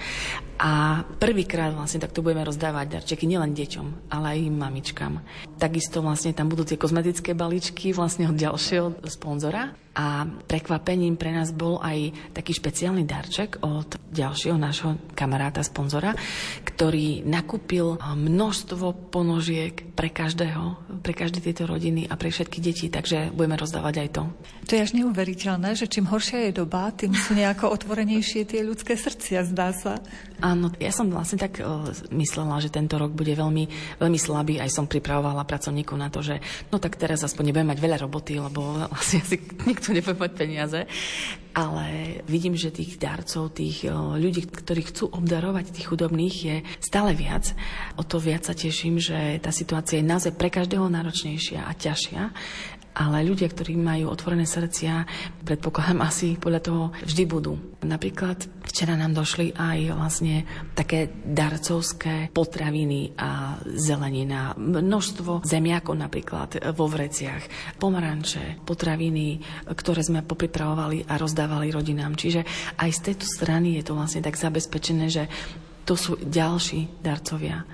A prvýkrát vlastne takto budeme rozdávať darčeky nielen deťom, ale aj mamičkám. Takisto vlastne tam budú tie kozmetické balíčky vlastne od ďalšieho sponzora. A prekvapením pre nás bol aj taký špeciálny darček od ďalšieho nášho kamaráta, sponzora, ktorý nakúpil množstvo ponožiek pre každého, pre každé tieto rodiny a pre všetky deti, takže budeme rozdávať aj to. To je až neuveriteľné, že čím horšia je doba, tým sú nejako otvorenejšie tie ľudské srdcia, zdá sa. Áno, ja som vlastne tak uh, myslela, že tento rok bude veľmi, veľmi slabý. Aj som pripravovala pracovníkov na to, že no tak teraz aspoň nebudem mať veľa roboty, lebo vlastne asi nikto nebude mať peniaze. Ale vidím, že tých darcov, tých ľudí, ktorí chcú obdarovať tých chudobných je stále viac. O to viac sa teším, že tá situácia je naozaj pre každého náročnejšia a ťažšia ale ľudia, ktorí majú otvorené srdcia, predpokladám asi podľa toho vždy budú. Napríklad Včera nám došli aj vlastne také darcovské potraviny a zelenina. Množstvo zemiakov napríklad vo vreciach, pomaranče, potraviny, ktoré sme popripravovali a rozdávali rodinám. Čiže aj z tejto strany je to vlastne tak zabezpečené, že to sú ďalší darcovia.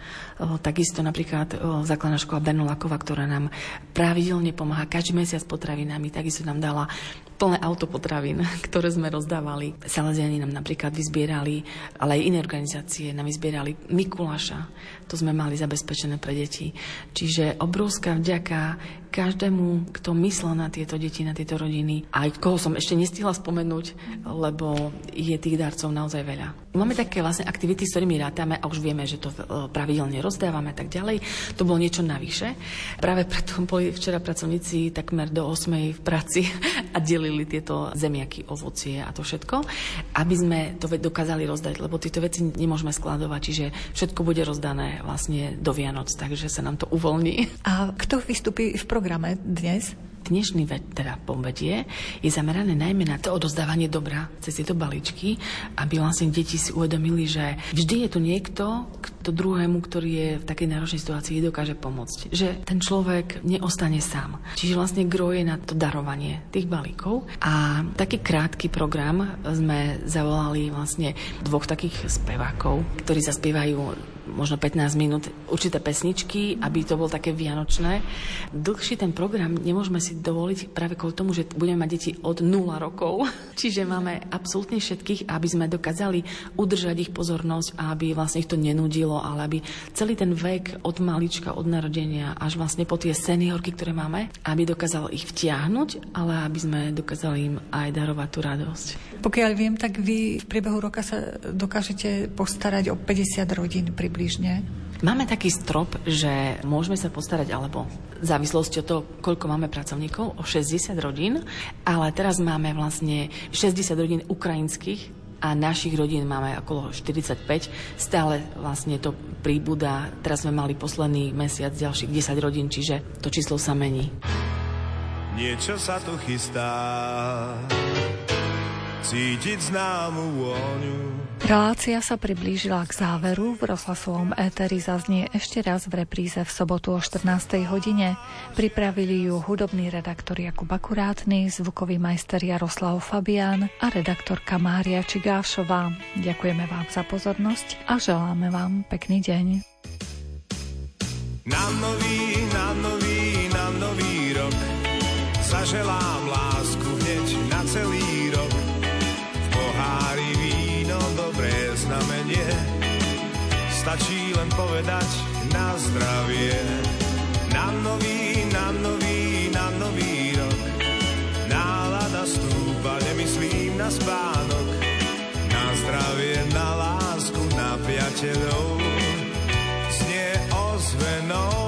Takisto napríklad základná škola Bernulakova, ktorá nám pravidelne pomáha každý mesiac potravinami, takisto nám dala plné auto potravín, <laughs> ktoré sme rozdávali. Salaziani nám napríklad vyzbierali, ale aj iné organizácie nám vyzbierali Mikuláša. To sme mali zabezpečené pre deti. Čiže obrovská vďaka každému, kto myslel na tieto deti, na tieto rodiny. Aj koho som ešte nestihla spomenúť, lebo je tých darcov naozaj veľa. Máme také vlastne aktivity, s ktorými rátame a už vieme, že to e, pravidelne rozdávame a tak ďalej. To bolo niečo navyše. Práve preto boli včera pracovníci takmer do 8 v práci <laughs> a delili tieto zemiaky, ovocie a to všetko, aby sme to dokázali rozdať, lebo tieto veci nemôžeme skladovať, čiže všetko bude rozdané vlastne do Vianoc, takže sa nám to uvoľní. A kto vystupí v programe dnes? dnešný teda povedie je zamerané najmä na to odozdávanie dobra cez tieto balíčky, aby vlastne deti si uvedomili, že vždy je tu niekto, kto druhému, ktorý je v takej náročnej situácii, dokáže pomôcť. Že ten človek neostane sám. Čiže vlastne groje na to darovanie tých balíkov. A taký krátky program sme zavolali vlastne dvoch takých spevákov, ktorí zaspievajú možno 15 minút určité pesničky, aby to bolo také vianočné. Dlhší ten program nemôžeme si dovoliť práve kvôli tomu, že budeme mať deti od 0 rokov. <laughs> Čiže máme absolútne všetkých, aby sme dokázali udržať ich pozornosť a aby vlastne ich to nenudilo, ale aby celý ten vek od malička, od narodenia až vlastne po tie seniorky, ktoré máme, aby dokázal ich vtiahnuť, ale aby sme dokázali im aj darovať tú radosť. Pokiaľ viem, tak vy v priebehu roka sa dokážete postarať o 50 rodín približne. Máme taký strop, že môžeme sa postarať, alebo v závislosti od toho, koľko máme pracovníkov, o 60 rodín, ale teraz máme vlastne 60 rodín ukrajinských a našich rodín máme okolo 45. Stále vlastne to príbuda. Teraz sme mali posledný mesiac ďalších 10 rodín, čiže to číslo sa mení. Niečo sa tu chystá, cítiť známu vôňu. Relácia sa priblížila k záveru. V rozhlasovom éteri zaznie ešte raz v repríze v sobotu o 14. hodine. Pripravili ju hudobný redaktor Jakub Akurátny, zvukový majster Jaroslav Fabián a redaktorka Mária Čigášová. Ďakujeme vám za pozornosť a želáme vám pekný deň. Na nový, na nový, na nový rok zaželám stačí len povedať na zdravie. Na nový, na nový, na nový rok, nálada stúpa, nemyslím na spánok, na zdravie, na lásku, na priateľov. Znie ozvenou,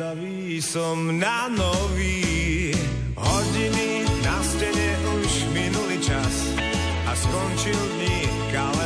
zvedavý som na nový. Hodiny na stene už minulý čas a skončil dní kalendár.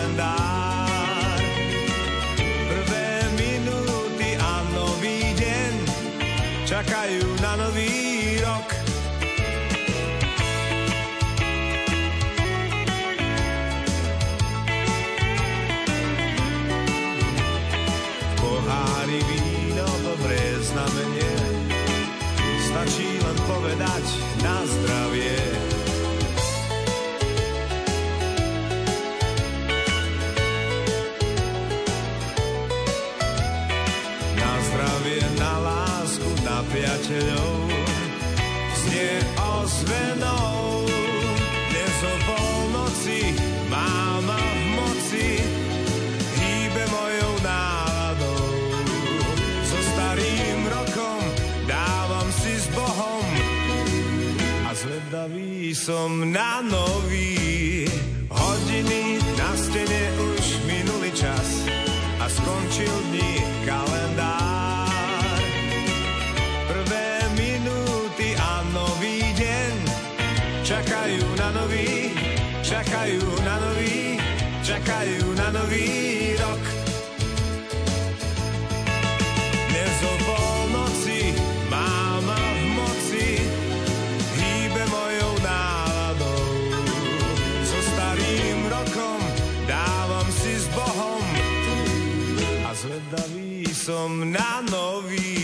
Som na nový. Hodiny na stene už minulý čas a skončil dní kalendár. Prvé minúty a nový deň čakajú na nový, čakajú na nový, čakajú na nový som na nový